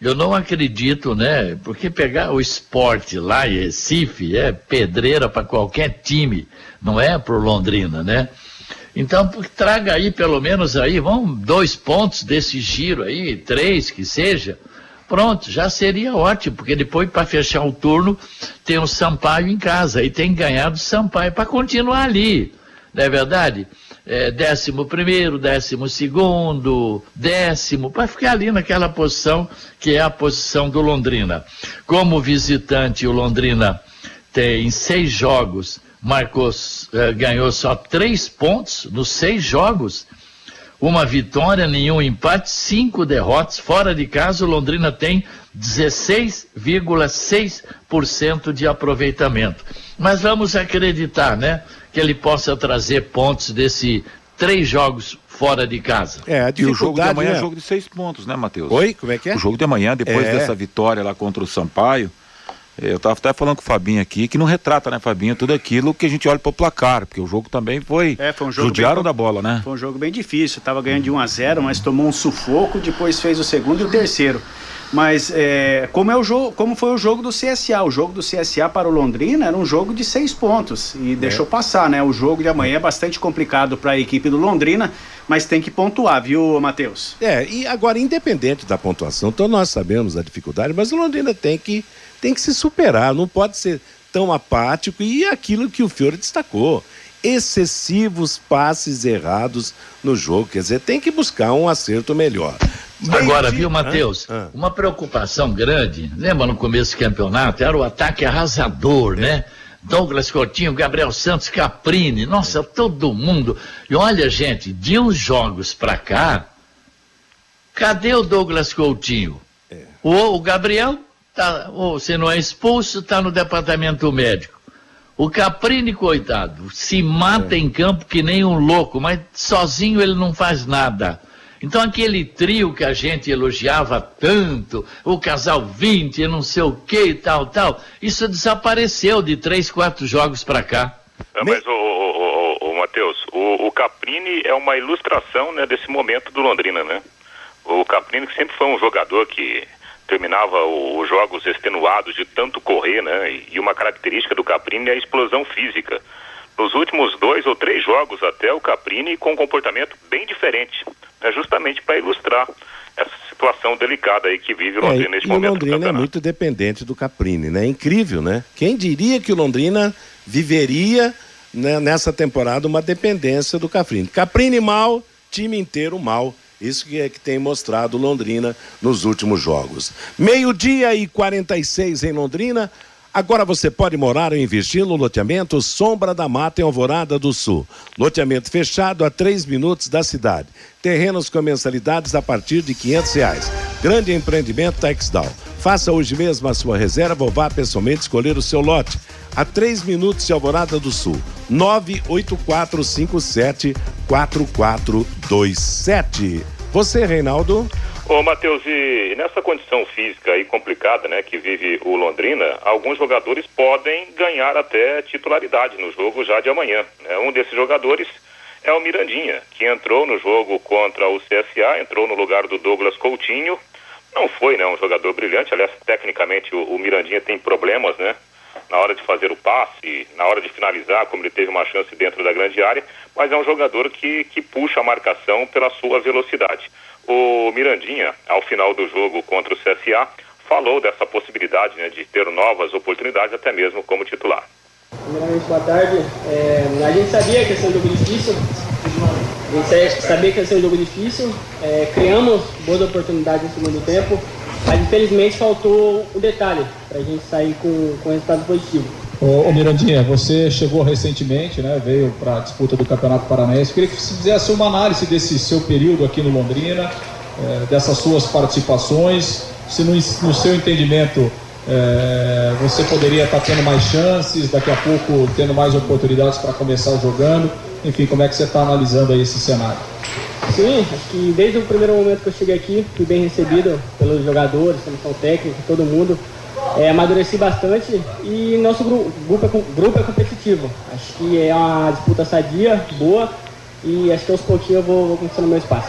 Eu não acredito, né? Porque pegar o esporte lá em Recife é pedreira para qualquer time, não é para o Londrina, né? Então, traga aí pelo menos aí, vamos, dois pontos desse giro aí, três que seja. Pronto, já seria ótimo, porque depois para fechar o turno tem o Sampaio em casa e tem ganhado o Sampaio para continuar ali, não é verdade? É, décimo primeiro, décimo segundo, décimo, para ficar ali naquela posição que é a posição do Londrina. Como visitante, o Londrina tem seis jogos, marcou, eh, ganhou só três pontos nos seis jogos uma vitória, nenhum empate, cinco derrotas. Fora de casa, o Londrina tem 16,6% de aproveitamento. Mas vamos acreditar, né? Que ele possa trazer pontos desse três jogos fora de casa. É, e o jogo de amanhã é jogo de seis pontos, né, Matheus? Oi, como é que é? O jogo de amanhã, depois é. dessa vitória lá contra o Sampaio, eu estava até falando com o Fabinho aqui, que não retrata, né, Fabinho, tudo aquilo que a gente olha para o placar, porque o jogo também foi. É, foi um jogo. Judiaram bem, da bola, né? Foi um jogo bem difícil. Tava ganhando de 1 a 0 mas tomou um sufoco, depois fez o segundo e o terceiro. Mas é, como, é o jogo, como foi o jogo do CSA? O jogo do CSA para o Londrina era um jogo de seis pontos e é. deixou passar, né? O jogo de amanhã é bastante complicado para a equipe do Londrina, mas tem que pontuar, viu, Matheus? É, e agora, independente da pontuação, todos nós sabemos a dificuldade, mas o Londrina tem que tem que se superar, não pode ser tão apático e aquilo que o Fiore destacou. Excessivos passes errados no jogo, quer dizer, tem que buscar um acerto melhor. Agora, viu, Matheus? Ah, ah. Uma preocupação grande, lembra no começo do campeonato? Era o ataque arrasador, é. né? Douglas Coutinho, Gabriel Santos, Caprini, nossa, todo mundo. E olha, gente, de uns jogos pra cá, cadê o Douglas Coutinho? É. O, o Gabriel tá, ou se não é expulso, está no departamento médico. O Caprini, coitado, se mata é. em campo que nem um louco, mas sozinho ele não faz nada. Então aquele trio que a gente elogiava tanto, o casal 20, não sei o que e tal, tal, isso desapareceu de três, quatro jogos para cá. É, mas, o, o, o, o Matheus, o, o Caprini é uma ilustração né, desse momento do Londrina, né? O Caprini que sempre foi um jogador que terminava os jogos extenuados de tanto correr, né? E uma característica do Caprini é a explosão física. Nos últimos dois ou três jogos até o Caprini com um comportamento bem diferente, né? justamente para ilustrar essa situação delicada aí que vive o Londrina é, neste momento. O Londrina é muito dependente do Caprini, né? Incrível, né? Quem diria que o Londrina viveria né, nessa temporada uma dependência do Caprini? Caprini mal, time inteiro mal. Isso que é que tem mostrado Londrina nos últimos jogos. Meio-dia e 46 em Londrina. Agora você pode morar ou investir no loteamento Sombra da Mata em Alvorada do Sul. Loteamento fechado a três minutos da cidade. Terrenos com mensalidades a partir de quinhentos reais. Grande empreendimento Texdal. Faça hoje mesmo a sua reserva ou vá pessoalmente escolher o seu lote. A três minutos de Alvorada do Sul. 98457 4427. Você, Reinaldo? Ô, Matheus, e nessa condição física aí complicada, né, que vive o Londrina, alguns jogadores podem ganhar até titularidade no jogo já de amanhã. Né? Um desses jogadores é o Mirandinha, que entrou no jogo contra o CSA, entrou no lugar do Douglas Coutinho. Não foi, né, um jogador brilhante, aliás, tecnicamente o, o Mirandinha tem problemas, né, na hora de fazer o passe, na hora de finalizar, como ele teve uma chance dentro da grande área, mas é um jogador que, que puxa a marcação pela sua velocidade. O Mirandinha, ao final do jogo contra o CSA, falou dessa possibilidade né, de ter novas oportunidades, até mesmo como titular. Primeiramente, boa tarde. É, a gente sabia que ia ser um jogo difícil, a gente sabia que ia ser um jogo difícil, é, criamos boas oportunidades no segundo tempo, mas infelizmente faltou um detalhe para a gente sair com, com resultado positivo. Ô, ô, Mirandinha, você chegou recentemente, né, veio para a disputa do Campeonato Paranaense. Queria que você fizesse uma análise desse seu período aqui no Londrina, é, dessas suas participações, se no, no seu entendimento é, você poderia estar tá tendo mais chances, daqui a pouco tendo mais oportunidades para começar jogando. Enfim, como é que você está analisando aí esse cenário? Sim, acho que desde o primeiro momento que eu cheguei aqui, fui bem recebido pelos jogadores, comissão técnica, todo mundo. é, amadureci bastante e nosso gru- grupo é, grupo é competitivo. Acho que é uma disputa sadia, boa e acho que aos pouquinhos eu vou, vou conquistando meu espaço.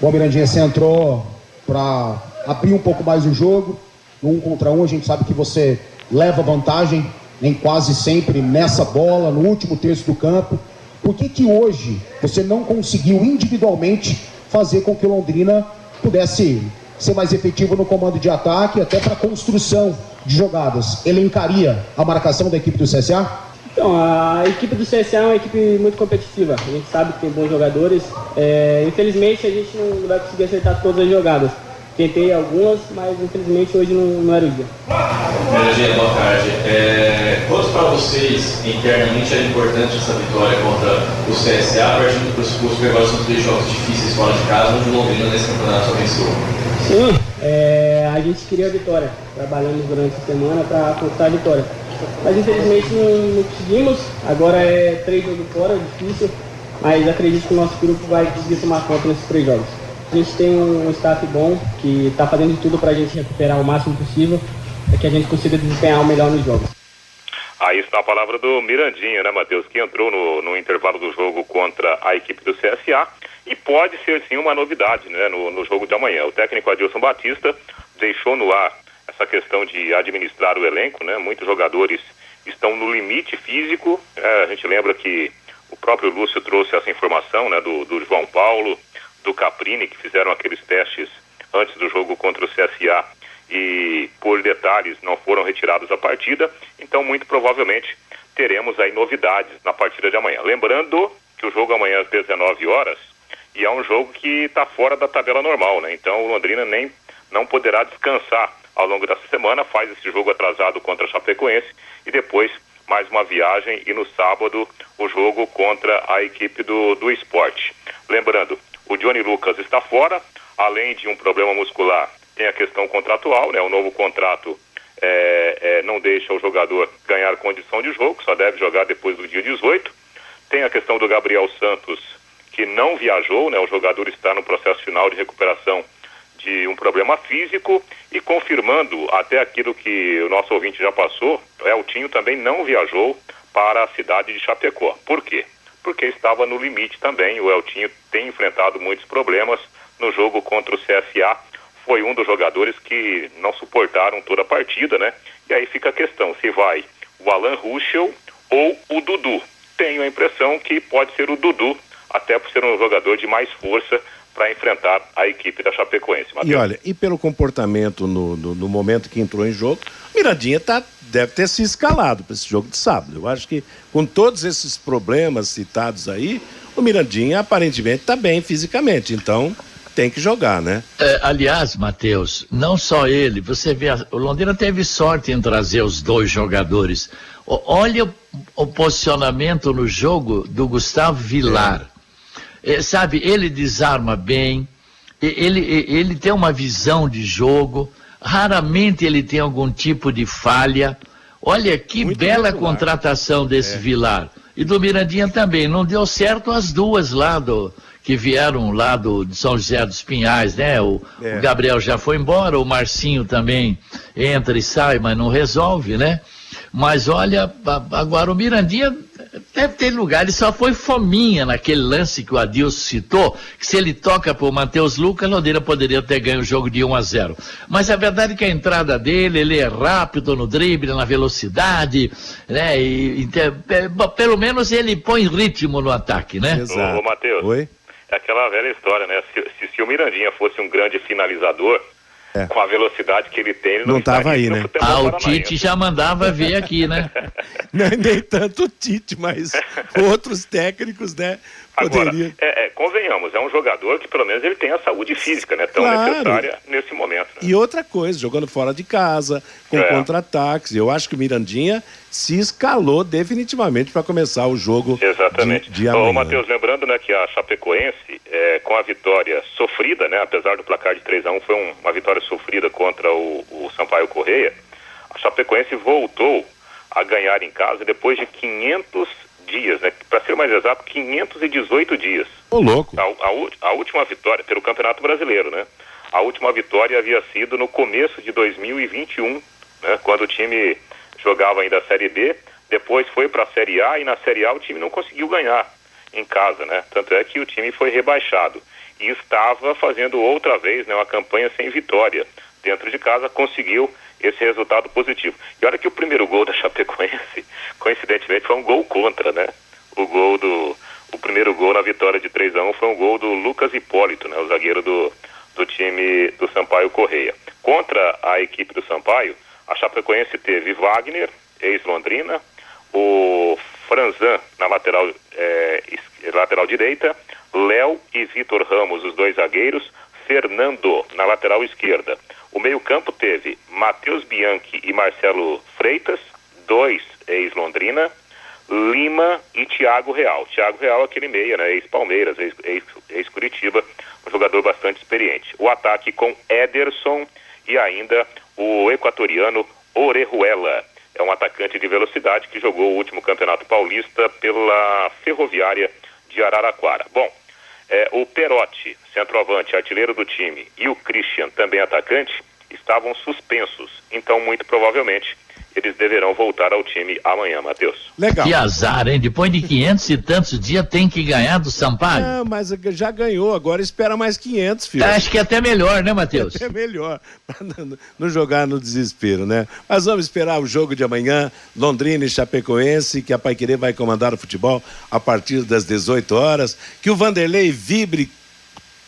Bom, Mirandinha, você entrou para abrir um pouco mais o jogo. No um contra um, a gente sabe que você leva vantagem em quase sempre nessa bola, no último terço do campo. Por que que hoje você não conseguiu individualmente fazer com que Londrina pudesse ser mais efetivo no comando de ataque, até para construção de jogadas? Elencaria a marcação da equipe do CSA? Então, a equipe do CSA é uma equipe muito competitiva. A gente sabe que tem bons jogadores. É, infelizmente, a gente não vai conseguir acertar todas as jogadas. Tentei algumas, mas infelizmente hoje não, não era o dia. Mirandinha, boa tarde. É, quanto para vocês, internamente, era importante essa vitória contra o CSA, partindo do pressuposto que agora são três jogos difíceis fora de casa, onde o Londrina nesse campeonato só venceu? Sim, é, a gente queria a vitória. Trabalhamos durante a semana para conquistar a vitória. Mas infelizmente não, não conseguimos. Agora é três jogos fora, difícil. Mas acredito que o nosso grupo vai conseguir tomar conta nesses três jogos. A gente tem um staff bom que está fazendo de tudo para a gente recuperar o máximo possível para que a gente consiga desempenhar o melhor nos jogos. Aí está a palavra do Mirandinha, né, Matheus, que entrou no, no intervalo do jogo contra a equipe do CSA e pode ser sim uma novidade né, no, no jogo de amanhã. O técnico Adilson Batista deixou no ar essa questão de administrar o elenco, né? Muitos jogadores estão no limite físico. né, a gente lembra que o próprio Lúcio trouxe essa informação né, do, do João Paulo, do Caprini, que fizeram aqueles testes antes do jogo contra o CSA e por detalhes não foram retirados da partida. Então, muito provavelmente teremos aí novidades na partida de amanhã. Lembrando que o jogo amanhã às 19 horas e é um jogo que está fora da tabela normal, né? Então, o Londrina nem não poderá descansar ao longo dessa semana, faz esse jogo atrasado contra a Chapecoense e depois mais uma viagem e no sábado o jogo contra a equipe do, do esporte. Lembrando, o Johnny Lucas está fora, além de um problema muscular, tem a questão contratual, né? O novo contrato é, é, não deixa o jogador ganhar condição de jogo, só deve jogar depois do dia 18. Tem a questão do Gabriel Santos, que não viajou, né? O jogador está no processo final de recuperação de um problema físico e confirmando até aquilo que o nosso ouvinte já passou, o Eltinho também não viajou para a cidade de Chapecó. Por quê? Porque estava no limite também. O Eltinho tem enfrentado muitos problemas no jogo contra o CSA. Foi um dos jogadores que não suportaram toda a partida, né? E aí fica a questão, se vai o Alan Ruschel ou o Dudu. Tenho a impressão que pode ser o Dudu, até por ser um jogador de mais força para enfrentar a equipe da Chapecoense. E Matheus. olha, e pelo comportamento no, no, no momento que entrou em jogo, Mirandinha tá, deve ter se escalado para esse jogo de sábado. Eu acho que com todos esses problemas citados aí, o Mirandinha aparentemente está bem fisicamente, então tem que jogar, né? É, aliás, Matheus, não só ele, você vê, a- o Londrina teve sorte em trazer os dois jogadores. O- olha o, o posicionamento no jogo do Gustavo Vilar. É, sabe, ele desarma bem, ele, ele tem uma visão de jogo, raramente ele tem algum tipo de falha. Olha que bela contratação desse Vilar. E do Mirandinha também. Não deu certo as duas lá do, que vieram lá do, de São José dos Pinhais, né? O, É. o Gabriel já foi embora, o Marcinho também entra e sai, mas não resolve, né? Mas olha, a- agora o Mirandinha deve ter lugar, ele só foi fominha naquele lance que o Adilson citou, que se ele toca pro Matheus Lucas, Londrina poderia ter ganho o jogo de 1 a 0. Mas a verdade é que a entrada dele, ele é rápido no drible, na velocidade, né? E, e pe- bom, pelo menos ele põe ritmo no ataque, né? Ô, ô Matheus. Oi? É aquela velha história, né? Se, se- se o Mirandinha fosse um grande finalizador, com a velocidade que ele tem, ele não, Não tava estaria aí, né? Ah, o. Tite já mandava ver aqui, né? [LAUGHS] Não é nem tanto o Tite, mas [LAUGHS] outros técnicos, né? Agora, Poderia. é, é, convenhamos, é um jogador que pelo menos ele tem a saúde física, né? Tão Claro. necessária nesse momento. né? E outra coisa, jogando fora de casa, com É. contra-ataques. Eu acho que o Mirandinha se escalou definitivamente para começar o jogo Exatamente. de, de Ô, amanhã. Matheus, lembrando né, que a Chapecoense, é, com a vitória sofrida, né, apesar do placar de 3 a 1 foi um- uma vitória sofrida contra o, o Sampaio Correia, a Chapecoense voltou a ganhar em casa depois de 500 dias, né, para ser mais exato, 518 dias. Ô, louco. A, a a última vitória, pelo Campeonato Brasileiro, né? A última vitória havia sido no começo de 2021, né? Quando o time jogava ainda a Série B, depois foi para a Série A e na Série A o time não conseguiu ganhar em casa, né? Tanto é que o time foi rebaixado e estava fazendo outra vez né, uma campanha sem vitória dentro de casa, conseguiu esse resultado positivo. E olha que o primeiro gol da [LAUGHS] Chapecoense, coincidentemente, foi um gol contra, né? O gol do. O primeiro gol na vitória de 3 a 1 foi um gol do Lucas Hipólito, né? O zagueiro do, do time do Sampaio Correia. Contra a equipe do Sampaio, a Chapecoense teve Wagner, ex-Londrina, o Franzan na lateral, é, lateral direita, Léo e Vitor Ramos, os dois zagueiros, Fernando na lateral esquerda. O meio-campo teve Matheus Bianchi e Marcelo Freitas, dois ex-Londrina, Lima e Thiago Real. Thiago Real, aquele meia, né? Ex-Palmeiras, ex-Curitiba, um jogador bastante experiente. O ataque com Ederson e ainda o equatoriano Orejuela. É um atacante de velocidade que jogou o último campeonato paulista pela Ferroviária de Araraquara. Bom, é, o Perotti, centroavante, artilheiro do time, e o Christian, também atacante, estavam suspensos. Então, muito provavelmente, eles deverão voltar ao time amanhã, Matheus. Legal. Que azar, hein? Depois de 500 e tantos dias tem que ganhar do Sampaio. Ah, mas já ganhou, agora espera mais 500, filho. Acho que é até melhor, né, Matheus? [LAUGHS] É melhor, não, não jogar no desespero, né? Mas vamos esperar o jogo de amanhã, Londrina e Chapecoense, que a Paiquerê vai comandar o futebol a partir das 18 horas, que o Vanderlei vibre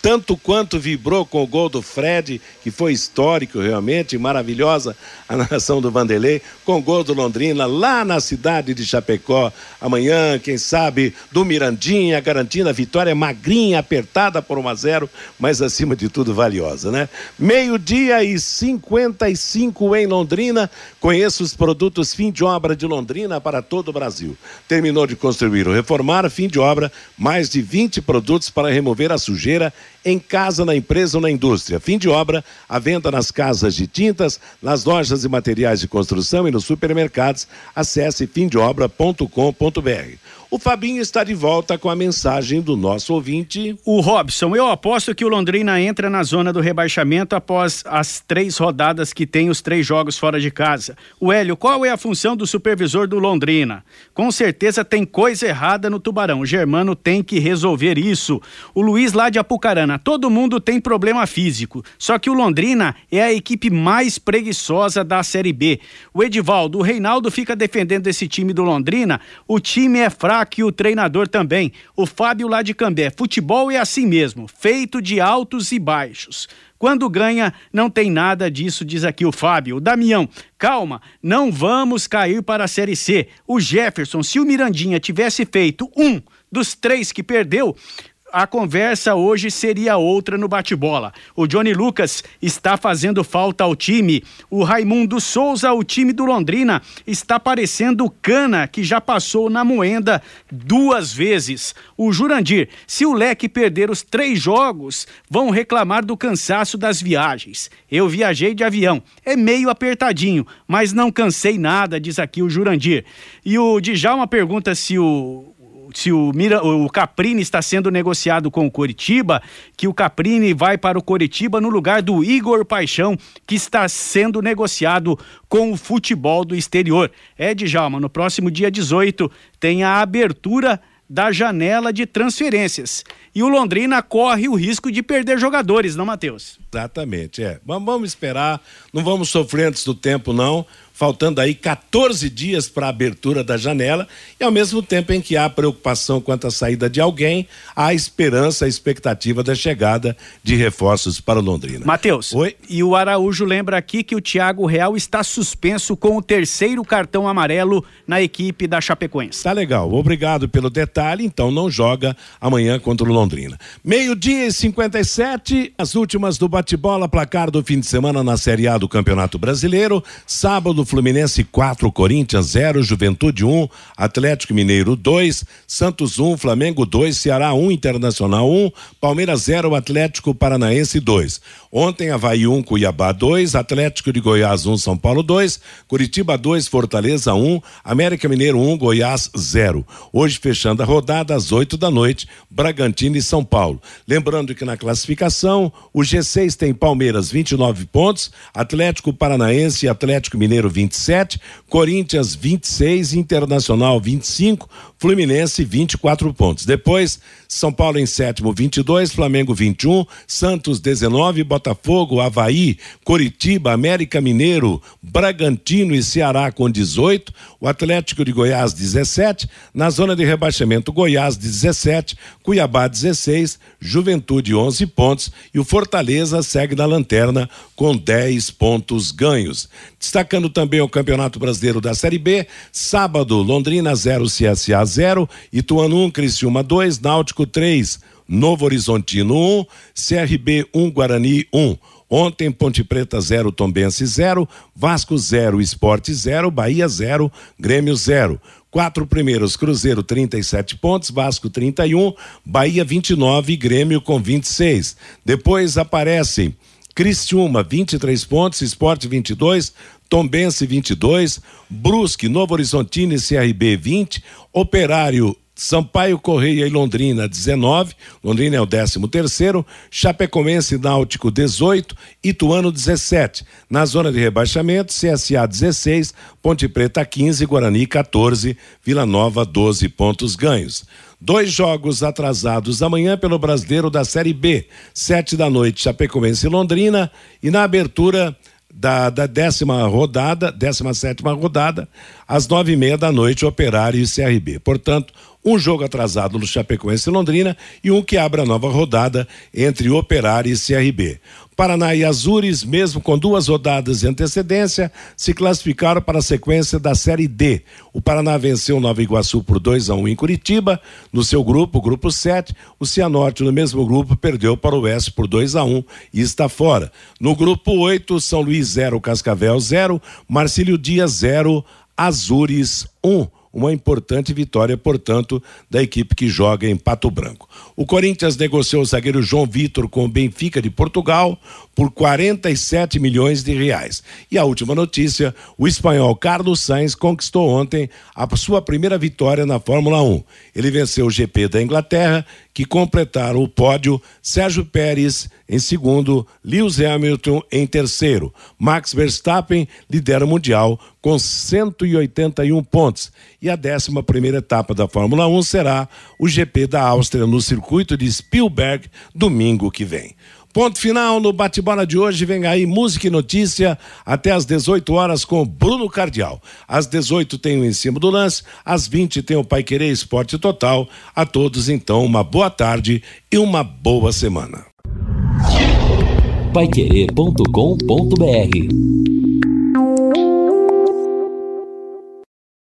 tanto quanto vibrou com o gol do Fred, que foi histórico realmente, maravilhosa a narração do Vanderlei, com o gol do Londrina lá na cidade de Chapecó. Amanhã, quem sabe, do Mirandinha, garantindo a vitória magrinha, apertada por 1 a 0, mas acima de tudo valiosa, né? Meio-dia e 55 em Londrina. Conheça os produtos fim de obra de Londrina para todo o Brasil. Terminou de construir ou reformar, fim de obra, mais de 20 produtos para remover a sujeira em casa, na empresa ou na indústria. Fim de obra, a venda nas casas de tintas, nas lojas e materiais de construção e nos supermercados. Acesse fimdeobra.com.br. O Fabinho está de volta com a mensagem do nosso ouvinte. O Robson, eu aposto que o Londrina entra na zona do rebaixamento após as três rodadas que tem os três jogos fora de casa. O Hélio, qual é a função do supervisor do Londrina? Com certeza tem coisa errada no Tubarão. O Germano tem que resolver isso. O Luiz lá de Apucarana, todo mundo tem problema físico. Só que o Londrina é a equipe mais preguiçosa da Série B. O Edivaldo, o Reinaldo fica defendendo esse time do Londrina. O time é fraco que o treinador também, o Fábio lá de Cambé. Futebol é assim mesmo, feito de altos e baixos. Quando ganha, não tem nada disso, diz aqui o Fábio. O Damião, calma, não vamos cair para a Série C. O Jefferson, se o Mirandinha tivesse feito um dos três que perdeu, a conversa hoje seria outra no bate-bola. O Johnny Lucas está fazendo falta ao time. O Raimundo Souza, o time do Londrina, está parecendo cana que já passou na moenda duas vezes. O Jurandir, se o Leque perder os três jogos, vão reclamar do cansaço das viagens. Eu viajei de avião, é meio apertadinho, mas não cansei nada, diz aqui o Jurandir. E o Djalma pergunta se o se o, Mira, o Caprini está sendo negociado com o Coritiba, que o Caprini vai para o Coritiba no lugar do Igor Paixão, que está sendo negociado com o futebol do exterior. É, Djalma, no próximo dia 18 tem a abertura da janela de transferências. E o Londrina corre o risco de perder jogadores, não, Matheus? Exatamente, é. Vamos esperar, não vamos sofrer antes do tempo, não faltando aí 14 dias para a abertura da janela, e ao mesmo tempo em que há preocupação quanto à saída de alguém, há esperança, a expectativa da chegada de reforços para o Londrina. Matheus, Oi? e o Araújo lembra aqui que o Thiago Real está suspenso com o terceiro cartão amarelo na equipe da Chapecoense. Tá legal, obrigado pelo detalhe, então não joga amanhã contra o Londrina. Meio-dia e 57, as últimas do bate-bola, placar do fim de semana na Série A do Campeonato Brasileiro, sábado Fluminense 4, Corinthians 0, Juventude 1, Atlético Mineiro 2, Santos 1, Flamengo 2, Ceará 1, Internacional 1, Palmeiras 0, Atlético Paranaense 2. Ontem, Havaí 1, Cuiabá 2, Atlético de Goiás 1, São Paulo 2, Curitiba 2, Fortaleza 1, América Mineiro 1, Goiás 0. Hoje, fechando a rodada, às 8 da noite, Bragantino e São Paulo. Lembrando que na classificação, o G6 tem Palmeiras 29 pontos, Atlético Paranaense e Atlético Mineiro 27, Corinthians 26, Internacional 25, Fluminense 24 pontos. Depois, São Paulo em sétimo 22, Flamengo 21, Santos 19, Botafogo, Havaí, Coritiba, América Mineiro, Bragantino e Ceará com 18, o Atlético de Goiás 17, na zona de rebaixamento Goiás 17, Cuiabá 16, Juventude 11 pontos e o Fortaleza segue na lanterna com 10 pontos ganhos. Destacando também o Campeonato Brasileiro da Série B, sábado Londrina 0 CSA 0, Ituano 1 Criciúma 2, Náutico 3, Novo Horizontino 1, CRB 1 Guarani 1. Ontem, Ponte Preta 0, Tombense 0, Vasco 0, Esporte 0, Bahia 0, Grêmio 0. Quatro primeiros, Cruzeiro 37 pontos, Vasco 31, Bahia 29, Grêmio com 26. Depois aparecem Criciúma 23 pontos, Esporte 22, Tombense 22, Brusque, Novo Horizontino e CRB 20, Operário Sampaio Correia e Londrina 19, Londrina é o 13 terceiro, Chapecoense Náutico 18, Ituano 17. Na zona de rebaixamento, CSA 16, Ponte Preta 15, Guarani 14, Vila Nova 12 pontos ganhos. Dois jogos atrasados amanhã pelo Brasileiro da Série B, sete da noite, Chapecoense e Londrina, e na abertura da, da décima rodada, décima sétima rodada, às nove e meia da noite, Operário e CRB. Portanto, um jogo atrasado no Chapecoense e Londrina e um que abre a nova rodada entre Operário e CRB. Paraná e Azures, mesmo com duas rodadas de antecedência, se classificaram para a sequência da Série D. O Paraná venceu Nova Iguaçu por 2 a 1 um em Curitiba, no seu grupo, grupo 7. O Cianorte, no mesmo grupo, perdeu para o Oeste por 2 a 1 um, e está fora. No grupo 8, São Luís 0, Cascavel 0, Marcílio Dias 0, Azures 1. Um uma importante vitória, portanto, da equipe que joga em Pato Branco. O Corinthians negociou o zagueiro João Vitor com o Benfica de Portugal por 47 milhões de reais. E a última notícia: o espanhol Carlos Sainz conquistou ontem a sua primeira vitória na Fórmula 1. Ele venceu o GP da Inglaterra, que completaram o pódio Sérgio Pérez em segundo, Lewis Hamilton em terceiro. Max Verstappen lidera o Mundial com 181 pontos. E a 11 primeira etapa da Fórmula 1 será o GP da Áustria no circuito de Spielberg, domingo que vem. Ponto final no bate-bola de hoje. Vem aí música e notícia até às 18 horas com Bruno Cardial. Às 18 tem o Em Cima do Lance, às 20 tem o Pai Querer Esporte Total. A todos, então, uma boa tarde e uma boa semana. Paiquerê.com.br